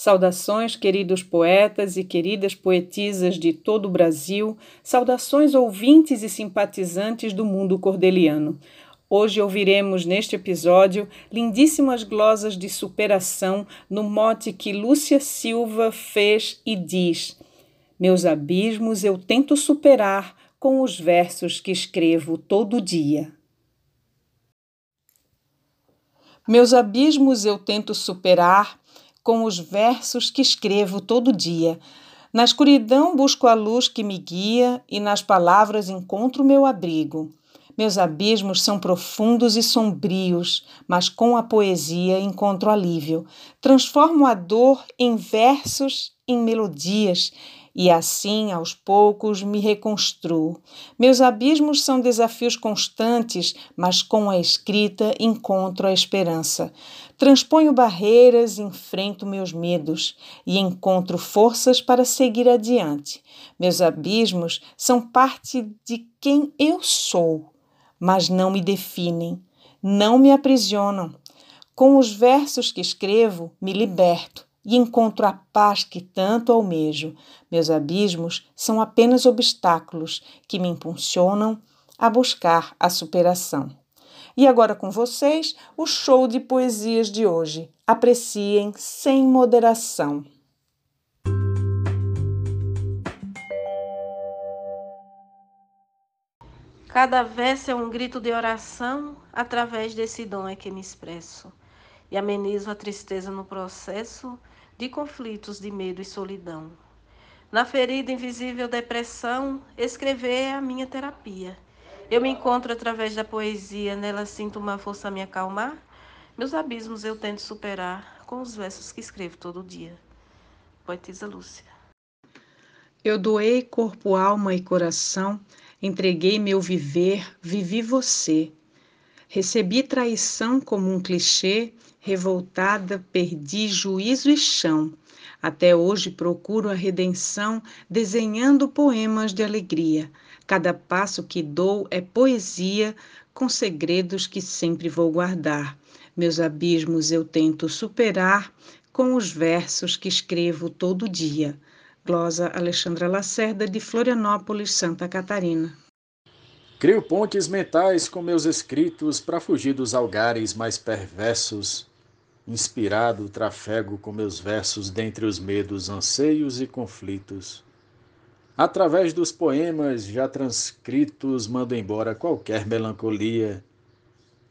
Saudações, queridos poetas e queridas poetisas de todo o Brasil, saudações ouvintes e simpatizantes do mundo cordeliano. Hoje ouviremos neste episódio lindíssimas glosas de superação no mote que Lúcia Silva fez e diz: Meus abismos eu tento superar com os versos que escrevo todo dia. Meus abismos eu tento superar com os versos que escrevo todo dia. Na escuridão busco a luz que me guia e nas palavras encontro meu abrigo. Meus abismos são profundos e sombrios, mas com a poesia encontro alívio. Transformo a dor em versos, em melodias, e assim, aos poucos, me reconstruo. Meus abismos são desafios constantes, mas com a escrita encontro a esperança. Transponho barreiras, enfrento meus medos e encontro forças para seguir adiante. Meus abismos são parte de quem eu sou, mas não me definem, não me aprisionam. Com os versos que escrevo, me liberto e encontro a paz que tanto almejo. Meus abismos são apenas obstáculos que me impulsionam a buscar a superação. E agora com vocês, o show de poesias de hoje. Apreciem sem moderação. Cada verso é um grito de oração, através desse dom é que me expresso e amenizo a tristeza no processo de conflitos de medo e solidão. Na ferida invisível depressão, escrever é a minha terapia. Eu me encontro através da poesia, nela sinto uma força a me acalmar. Meus abismos eu tento superar com os versos que escrevo todo dia. Poetisa Lúcia. Eu doei corpo, alma e coração, entreguei meu viver, vivi você. Recebi traição como um clichê, revoltada, perdi juízo e chão. Até hoje procuro a redenção, desenhando poemas de alegria. Cada passo que dou é poesia, com segredos que sempre vou guardar. Meus abismos eu tento superar com os versos que escrevo todo dia. Glosa Alexandra Lacerda, de Florianópolis, Santa Catarina. Crio pontes mentais com meus escritos para fugir dos algares mais perversos. Inspirado, trafego com meus versos dentre os medos, anseios e conflitos. Através dos poemas já transcritos, mando embora qualquer melancolia.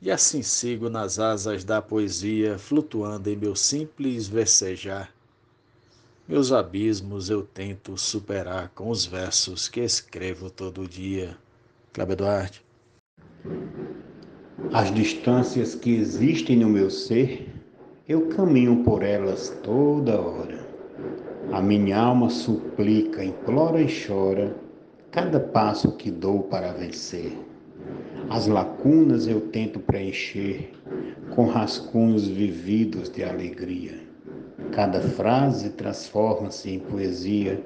E assim sigo nas asas da poesia, flutuando em meu simples versejar. Meus abismos eu tento superar com os versos que escrevo todo dia. Cláudio Duarte. As distâncias que existem no meu ser, eu caminho por elas toda hora. A minha alma suplica, implora e chora cada passo que dou para vencer. As lacunas eu tento preencher com rascunhos vividos de alegria. Cada frase transforma-se em poesia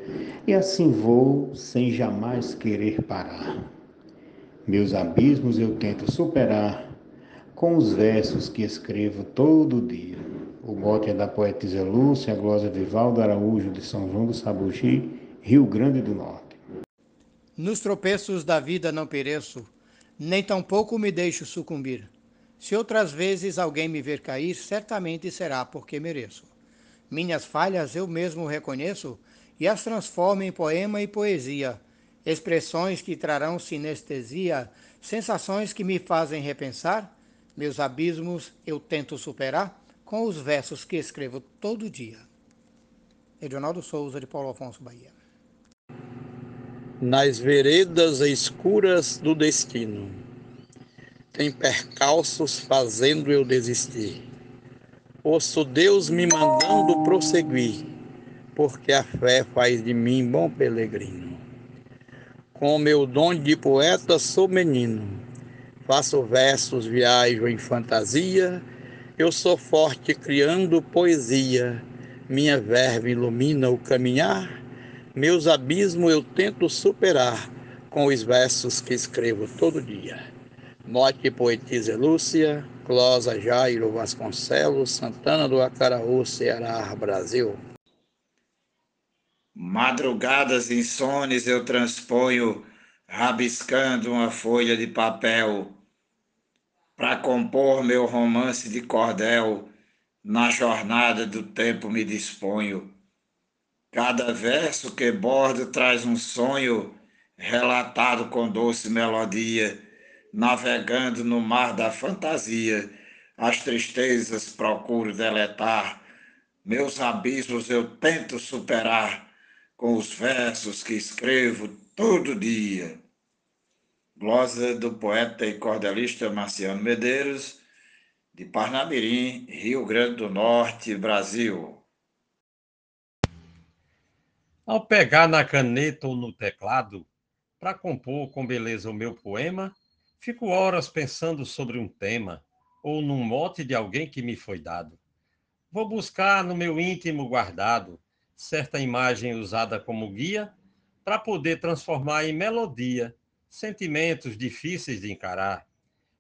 e assim vou sem jamais querer parar. Meus abismos eu tento superar com os versos que escrevo todo dia. O mote é da poetisa Lúcia Glosa Vivaldo Araújo de São João do Sabugi, Rio Grande do Norte. Nos tropeços da vida não pereço, nem tampouco me deixo sucumbir. Se outras vezes alguém me ver cair, certamente será porque mereço. Minhas falhas eu mesmo reconheço e as transformo em poema e poesia expressões que trarão sinestesia, sensações que me fazem repensar, meus abismos eu tento superar com os versos que escrevo todo dia. Edionaldo Souza, de Paulo Afonso, Bahia. Nas veredas escuras do destino, tem percalços fazendo eu desistir. Ouço Deus me mandando prosseguir, porque a fé faz de mim bom peregrino. Com o meu dom de poeta sou menino. Faço versos, viajo em fantasia. Eu sou forte criando poesia. Minha verve ilumina o caminhar. Meus abismos eu tento superar com os versos que escrevo todo dia. Mote poetisa Lúcia, Glosa Jairo Vasconcelos, Santana do Acaraú, Ceará, Brasil. Madrugadas insones eu transponho, rabiscando uma folha de papel, para compor meu romance de cordel, na jornada do tempo me disponho. Cada verso que bordo traz um sonho, relatado com doce melodia, navegando no mar da fantasia, as tristezas procuro deletar, meus abismos eu tento superar com os versos que escrevo todo dia. Glosa do poeta e cordelista Marciano Medeiros, de Parnamirim, Rio Grande do Norte, Brasil. Ao pegar na caneta ou no teclado, para compor com beleza o meu poema, fico horas pensando sobre um tema ou num mote de alguém que me foi dado. Vou buscar no meu íntimo guardado certa imagem usada como guia para poder transformar em melodia sentimentos difíceis de encarar.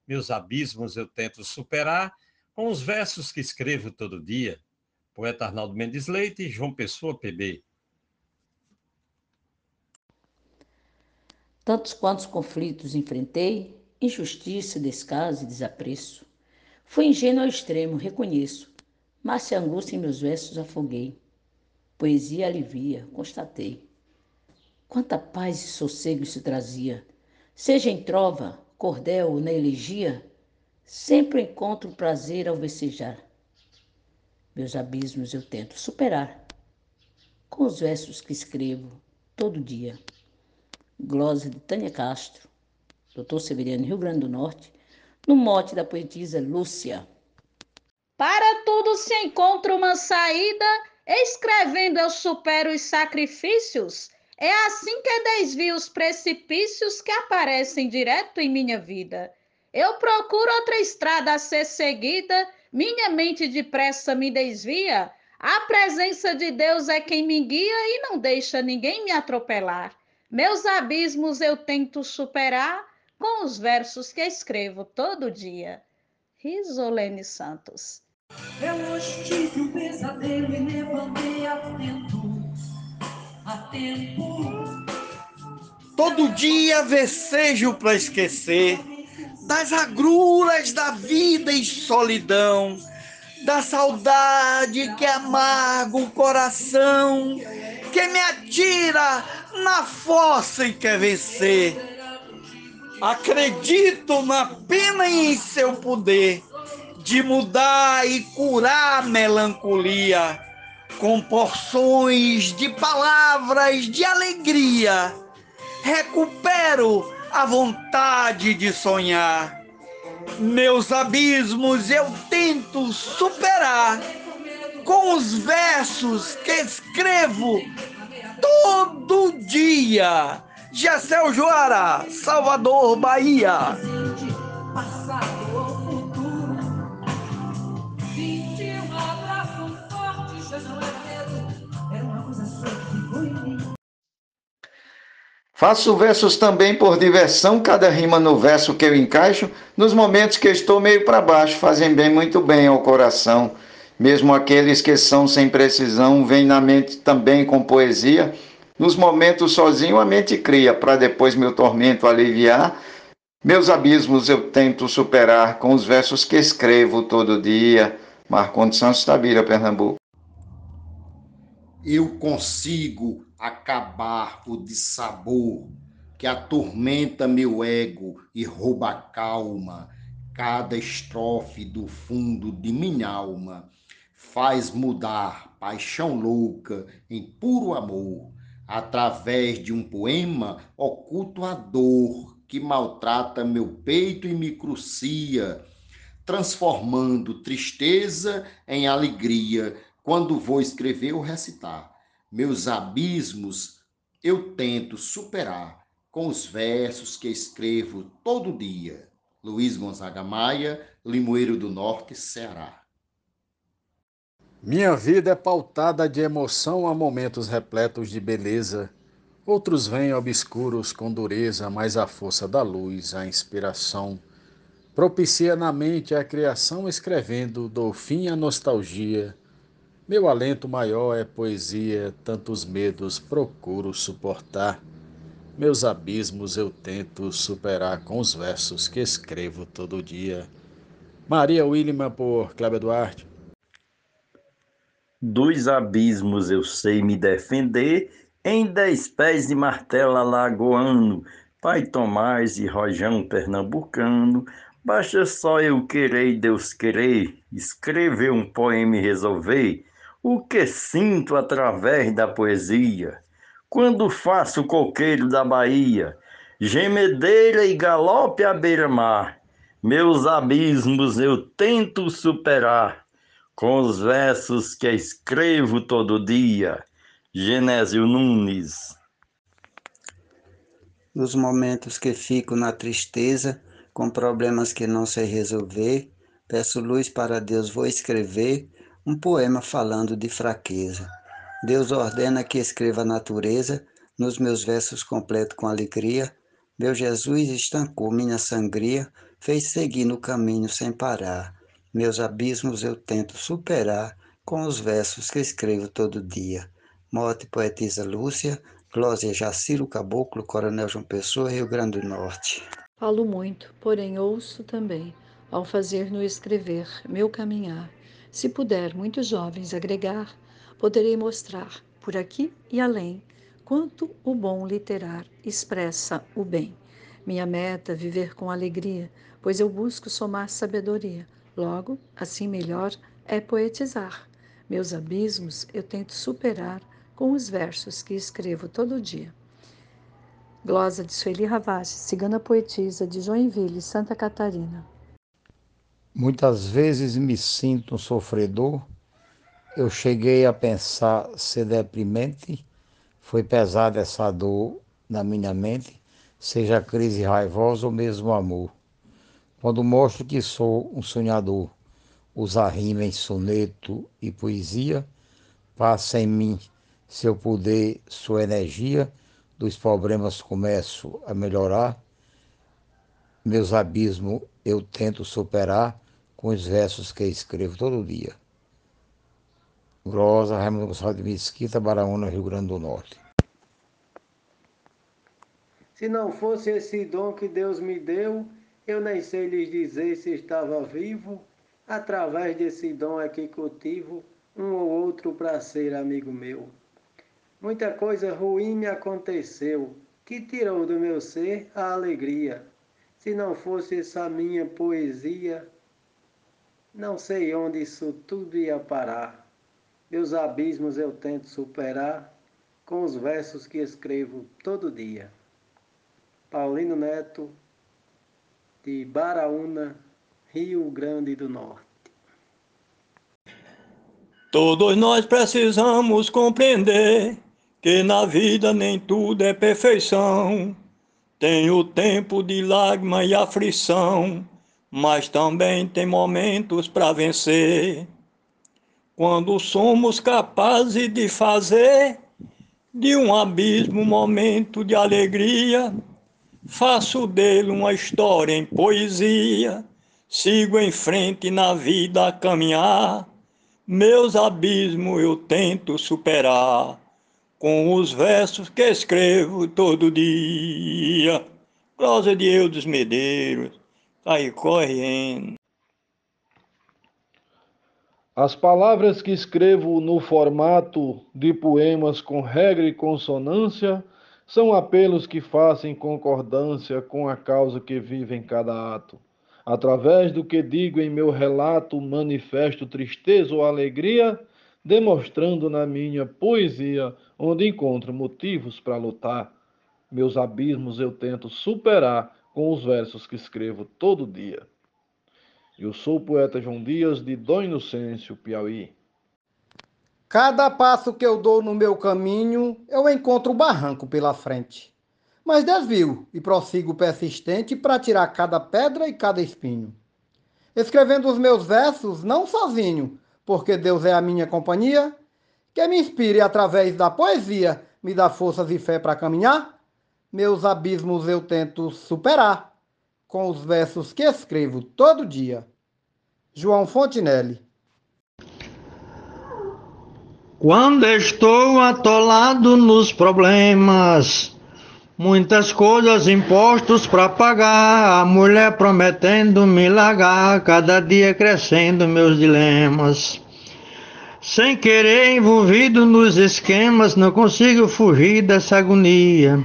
Meus abismos eu tento superar com os versos que escrevo todo dia. Poeta Arnaldo Mendes Leite, João Pessoa, PB. Tantos quantos conflitos enfrentei, injustiça, descaso e desapreço. Fui ingênuo ao extremo, reconheço, mas se angústia em meus versos afoguei. Poesia alivia, constatei. Quanta paz e sossego se trazia, seja em trova, cordel ou na elegia, sempre encontro prazer ao vecejar. Meus abismos eu tento superar, com os versos que escrevo todo dia glosa de Tânia Castro, Dr. Severiano, Rio Grande do Norte, no mote da poetisa Lúcia. Para tudo se encontra uma saída, escrevendo eu supero os sacrifícios. É assim que desvio os precipícios que aparecem direto em minha vida. Eu procuro outra estrada a ser seguida, minha mente depressa me desvia. A presença de Deus é quem me guia e não deixa ninguém me atropelar. Meus abismos eu tento superar com os versos que escrevo todo dia. Risolene Santos. Eu hoje tive um pesadelo e levantei a tempo, a tempo. Todo dia vecejo para esquecer das agruras da vida e solidão, da saudade que amarga o coração, que me atira na fossa e quer vencer. Acredito na pena e em seu poder de mudar e curar a melancolia com porções de palavras de alegria. Recupero a vontade de sonhar. Meus abismos eu tento superar com os versos que escrevo todo dia. Gessel Joara, Salvador, Bahia. Faço versos também por diversão, cada rima no verso que eu encaixo, nos momentos que estou meio para baixo, fazem bem muito bem ao coração. Mesmo aqueles que são sem precisão, vêm na mente também com poesia. Nos momentos sozinho a mente cria, para depois meu tormento aliviar. Meus abismos eu tento superar com os versos que escrevo todo dia. Marcondes Santos Tabira, Pernambuco. Eu consigo acabar o dissabor que atormenta meu ego e rouba a calma, cada estrofe do fundo de minha alma faz mudar paixão louca em puro amor, através de um poema oculto a dor que maltrata meu peito e me crucia, transformando tristeza em alegria quando vou escrever ou recitar. Meus abismos eu tento superar com os versos que escrevo todo dia. Luiz Gonzaga Maia, Limoeiro do Norte, Ceará. Minha vida é pautada de emoção a momentos repletos de beleza. Outros vêm obscuros com dureza, mas a força da luz, a inspiração. Propicia na mente a criação escrevendo, dou fim à nostalgia. Meu alento maior é poesia, tantos medos procuro suportar. Meus abismos eu tento superar com os versos que escrevo todo dia. Maria Williman por Cléber Duarte. Dos abismos eu sei me defender, em dez pés de martelo alagoano, Pai Tomás e Rojão pernambucano, basta só eu querer Deus querer, escrever um poema e resolver o que sinto através da poesia. Quando faço coqueiro da Bahia, gemedeira e galope à beira-mar, meus abismos eu tento superar com os versos que escrevo todo dia. Genésio Nunes nos momentos que fico na tristeza, com problemas que não sei resolver, peço luz para Deus, vou escrever um poema falando de fraqueza. Deus ordena que escreva a natureza, nos meus versos completo com alegria. Meu Jesus estancou minha sangria, fez seguir no caminho sem parar. Meus abismos eu tento superar com os versos que escrevo todo dia. Morte poetisa Lúcia, Glória Jaciro Caboclo, Coronel João Pessoa, Rio Grande do Norte. Falo muito, porém ouço também, ao fazer no escrever meu caminhar. Se puder muitos jovens agregar, poderei mostrar, por aqui e além, quanto o bom literar expressa o bem. Minha meta, viver com alegria, pois eu busco somar sabedoria. Logo, assim melhor é poetizar. Meus abismos eu tento superar com os versos que escrevo todo dia. Glosa de Sueli Ravage, cigana poetisa de Joinville, Santa Catarina. Muitas vezes me sinto um sofredor. Eu cheguei a pensar ser deprimente. Foi pesada essa dor na minha mente, seja crise raivosa ou mesmo amor. Quando mostro que sou um sonhador, usar rima em soneto e poesia, passa em mim seu poder, sua energia, dos problemas começo a melhorar. Meus abismos eu tento superar com os versos que escrevo todo dia. Grosa, Raimundo Gonçalves de Mesquita, Baraúna, Rio Grande do Norte. Se não fosse esse dom que Deus me deu, eu nem sei lhes dizer se estava vivo. Através desse dom é que cultivo um ou outro para ser amigo meu. Muita coisa ruim me aconteceu, que tirou do meu ser a alegria. Se não fosse essa minha poesia, não sei onde isso tudo ia parar. Meus abismos eu tento superar com os versos que escrevo todo dia. Paulino Neto, de Baraúna, Rio Grande do Norte. Todos nós precisamos compreender que na vida nem tudo é perfeição. Tem o tempo de lágrima e aflição, mas também tem momentos para vencer. Quando somos capazes de fazer de um abismo um momento de alegria, faço dele uma história em poesia, sigo em frente na vida a caminhar, meus abismos eu tento superar com os versos que escrevo todo dia. Prosa de Eudes Medeiros, aí correndo. As palavras que escrevo no formato de poemas com regra e consonância são apelos que fazem concordância com a causa que vive em cada ato. Através do que digo em meu relato, manifesto tristeza ou alegria, demonstrando na minha poesia onde encontro motivos para lutar. Meus abismos eu tento superar com os versos que escrevo todo dia. Eu sou o poeta João Dias, de Dom Inocêncio, Piauí. Cada passo que eu dou no meu caminho, eu encontro um barranco pela frente. Mas desvio e prossigo persistente para tirar cada pedra e cada espinho. Escrevendo os meus versos, não sozinho, porque Deus é a minha companhia, que me inspire através da poesia, me dá forças e fé para caminhar. Meus abismos eu tento superar com os versos que escrevo todo dia. João Fontinelli. Quando estou atolado nos problemas, muitas coisas impostos para pagar, a mulher prometendo me largar, cada dia crescendo meus dilemas. Sem querer envolvido nos esquemas, não consigo fugir dessa agonia.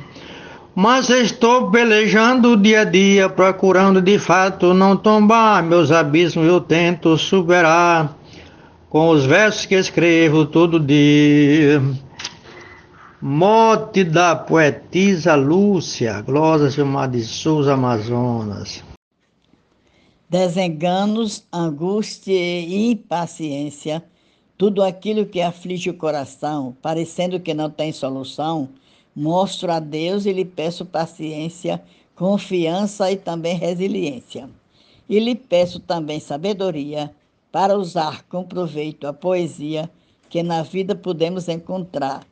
Mas estou pelejando dia a dia, procurando de fato não tombar. Meus abismos eu tento superar com os versos que escrevo todo dia. Mote da poetisa Lúcia, glosa chamada de Souza Amazonas. Desenganos, angústia e impaciência, tudo aquilo que aflige o coração, parecendo que não tem solução, mostro a Deus e lhe peço paciência, confiança e também resiliência. E lhe peço também sabedoria para usar com proveito a poesia que na vida podemos encontrar.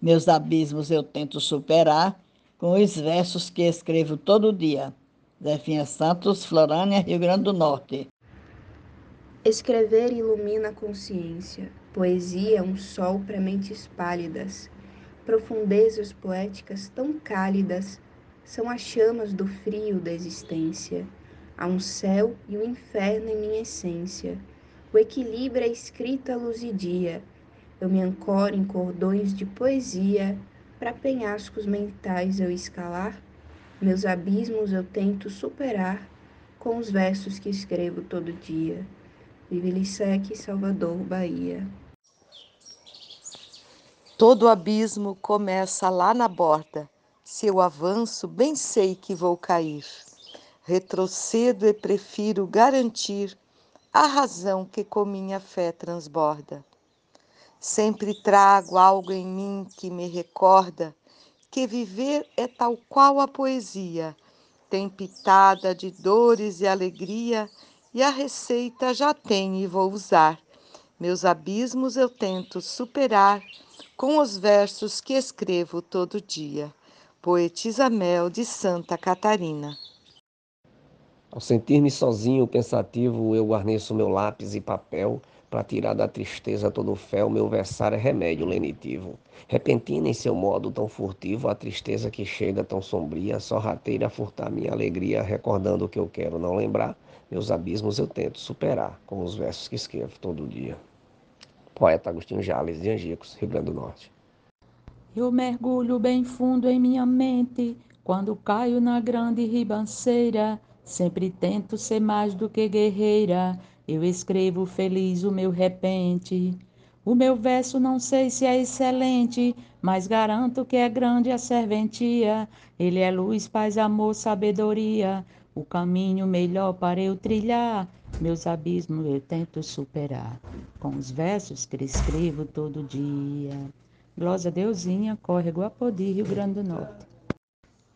Meus abismos eu tento superar com os versos que escrevo todo dia. Zefinha Santos, Florânia, Rio Grande do Norte. Escrever ilumina a consciência. Poesia é um sol para mentes pálidas. Profundezas poéticas tão cálidas são as chamas do frio da existência. Há um céu e um inferno em minha essência o equilíbrio é escrita luz e dia. Eu me ancoro em cordões de poesia, para penhascos mentais eu escalar, meus abismos eu tento superar com os versos que escrevo todo dia. Vive Lissec, Salvador, Bahia. Todo abismo começa lá na borda. Se eu avanço, bem sei que vou cair. Retrocedo e prefiro garantir a razão que com minha fé transborda. Sempre trago algo em mim que me recorda que viver é tal qual a poesia, tem pitada de dores e alegria, e a receita já tenho e vou usar. Meus abismos eu tento superar com os versos que escrevo todo dia. Poetisa Mel de Santa Catarina. Ao sentir-me sozinho, pensativo, eu guarneço meu lápis e papel para tirar da tristeza todo o fel, meu versário é remédio lenitivo. Repentina em seu modo tão furtivo, a tristeza que chega tão sombria, só rateira a furtar minha alegria, recordando o que eu quero não lembrar. Meus abismos eu tento superar com os versos que escrevo todo dia. Poeta Agostinho Jales, de Angicos, Rio Grande do Norte. Eu mergulho bem fundo em minha mente quando caio na grande ribanceira Sempre tento ser mais do que guerreira, eu escrevo feliz o meu repente. O meu verso não sei se é excelente, mas garanto que é grande a serventia. Ele é luz, paz, amor, sabedoria, o caminho melhor para eu trilhar. Meus abismos eu tento superar, com os versos que escrevo todo dia. Glosa Deusinha, Córrego Apodi, Rio Grande do Norte.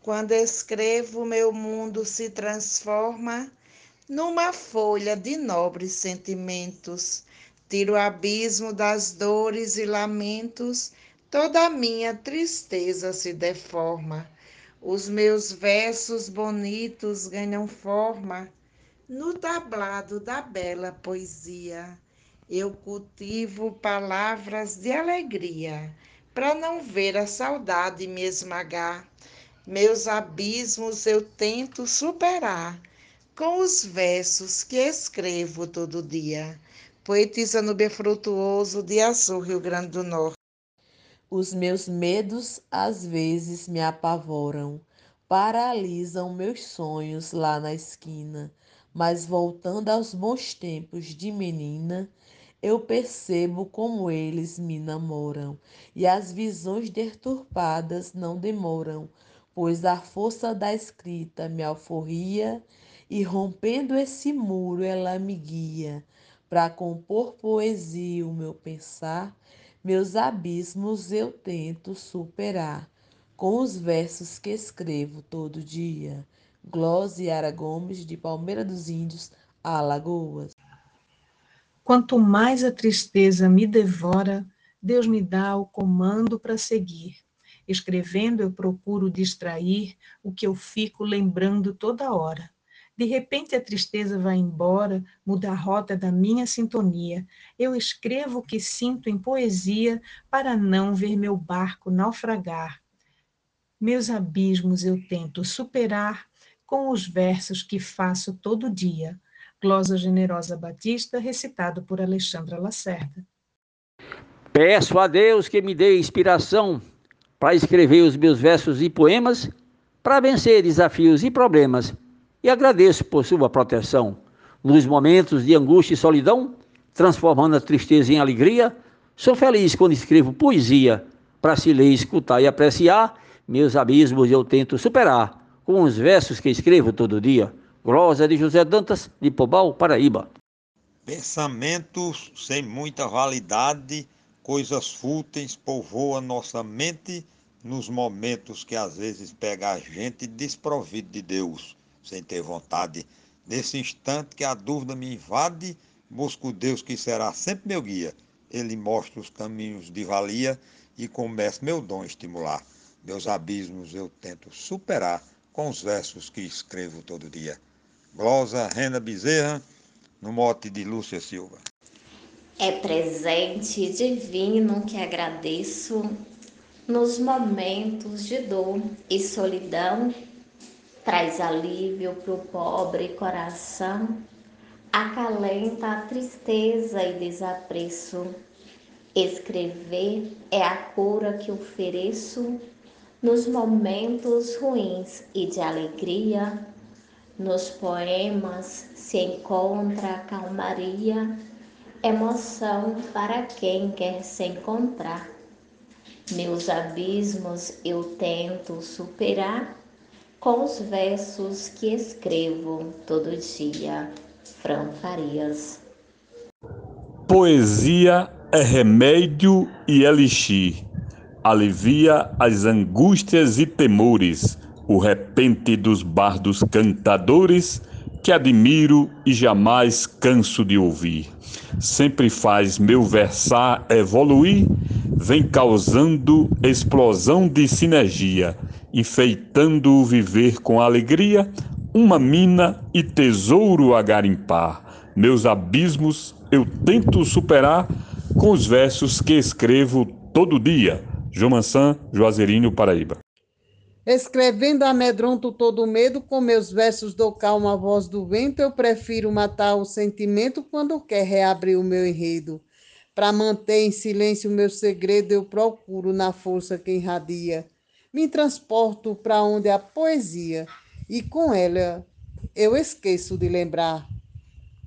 Quando escrevo, meu mundo se transforma numa folha de nobres sentimentos. Tiro o abismo das dores e lamentos, toda a minha tristeza se deforma. Os meus versos bonitos ganham forma no tablado da bela poesia. Eu cultivo palavras de alegria, para não ver a saudade me esmagar. Meus abismos eu tento superar com os versos que escrevo todo dia. Poetisa no Befrutuoso de Azul, Rio Grande do Norte. Os meus medos às vezes me apavoram, paralisam meus sonhos lá na esquina, mas voltando aos bons tempos de menina, eu percebo como eles me namoram, e as visões deturpadas não demoram pois a força da escrita me alforria e rompendo esse muro ela me guia para compor poesia o meu pensar, meus abismos eu tento superar com os versos que escrevo todo dia. Glose Ara Gomes, de Palmeira dos Índios, Alagoas. Quanto mais a tristeza me devora, Deus me dá o comando para seguir. Escrevendo, eu procuro distrair o que eu fico lembrando toda hora. De repente a tristeza vai embora, muda a rota da minha sintonia. Eu escrevo o que sinto em poesia para não ver meu barco naufragar. Meus abismos eu tento superar com os versos que faço todo dia. Glosa Generosa Batista, recitado por Alexandra Lacerda. Peço a Deus que me dê inspiração para escrever os meus versos e poemas, para vencer desafios e problemas, e agradeço por sua proteção. Nos momentos de angústia e solidão, transformando a tristeza em alegria, sou feliz quando escrevo poesia, para se ler, escutar e apreciar, meus abismos eu tento superar, com os versos que escrevo todo dia. Glosa de José Dantas, de Pobal, Paraíba. Pensamentos sem muita validade coisas fúteis povoam nossa mente nos momentos que às vezes pega a gente desprovido de Deus, sem ter vontade. Nesse instante que a dúvida me invade, busco Deus que será sempre meu guia. Ele mostra os caminhos de valia e começa meu dom estimular. Meus abismos eu tento superar com os versos que escrevo todo dia. Glosa Rena Bezerra, no mote de Lúcia Silva. É presente divino que agradeço nos momentos de dor e solidão. Traz alívio para o pobre coração, acalenta a tristeza e desapreço. Escrever é a cura que ofereço nos momentos ruins e de alegria. Nos poemas se encontra a calmaria emoção para quem quer se encontrar. Meus abismos eu tento superar com os versos que escrevo todo dia. Fran Farias. Poesia é remédio e elixir, alivia as angústias e temores, o repente dos bardos cantadores que admiro e jamais canso de ouvir. Sempre faz meu versar evoluir, vem causando explosão de sinergia, enfeitando o viver com alegria, uma mina e tesouro a garimpar. Meus abismos eu tento superar com os versos que escrevo todo dia. João Mansan, Juazeirinho, Paraíba. Escrevendo amedronto todo medo, com meus versos dou calma à voz do vento, eu prefiro matar o sentimento quando quer reabrir o meu enredo. Para manter em silêncio o meu segredo, eu procuro na força que irradia. Me transporto para onde há poesia, e com ela eu esqueço de lembrar.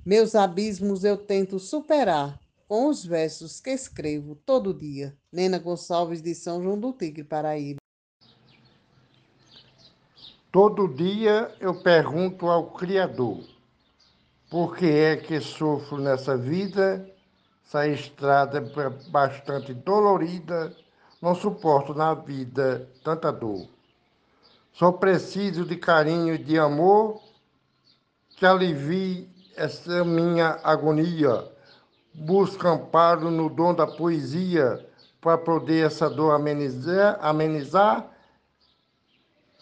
Meus abismos eu tento superar com os versos que escrevo todo dia. Nena Gonçalves de São João do Tigre, Paraíba. Todo dia eu pergunto ao Criador: por que é que sofro nessa vida? Essa estrada é bastante dolorida, não suporto na vida tanta dor. Só preciso de carinho e de amor que alivie essa minha agonia. Busco amparo no dom da poesia para poder essa dor amenizar, amenizar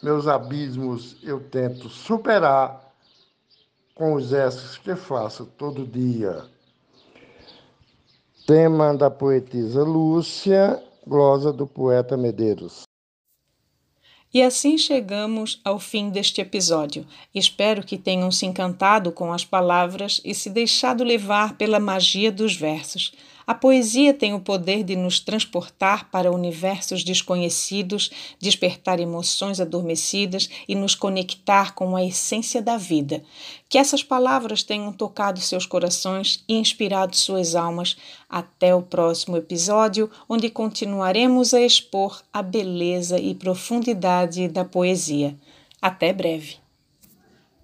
meus abismos eu tento superar com os gestos que faço todo dia. Tema da poetisa Lúcia, glosa do poeta Medeiros. E assim chegamos ao fim deste episódio. Espero que tenham se encantado com as palavras e se deixado levar pela magia dos versos. A poesia tem o poder de nos transportar para universos desconhecidos, despertar emoções adormecidas e nos conectar com a essência da vida. Que essas palavras tenham tocado seus corações e inspirado suas almas. Até o próximo episódio, onde continuaremos a expor a beleza e profundidade da poesia. Até breve.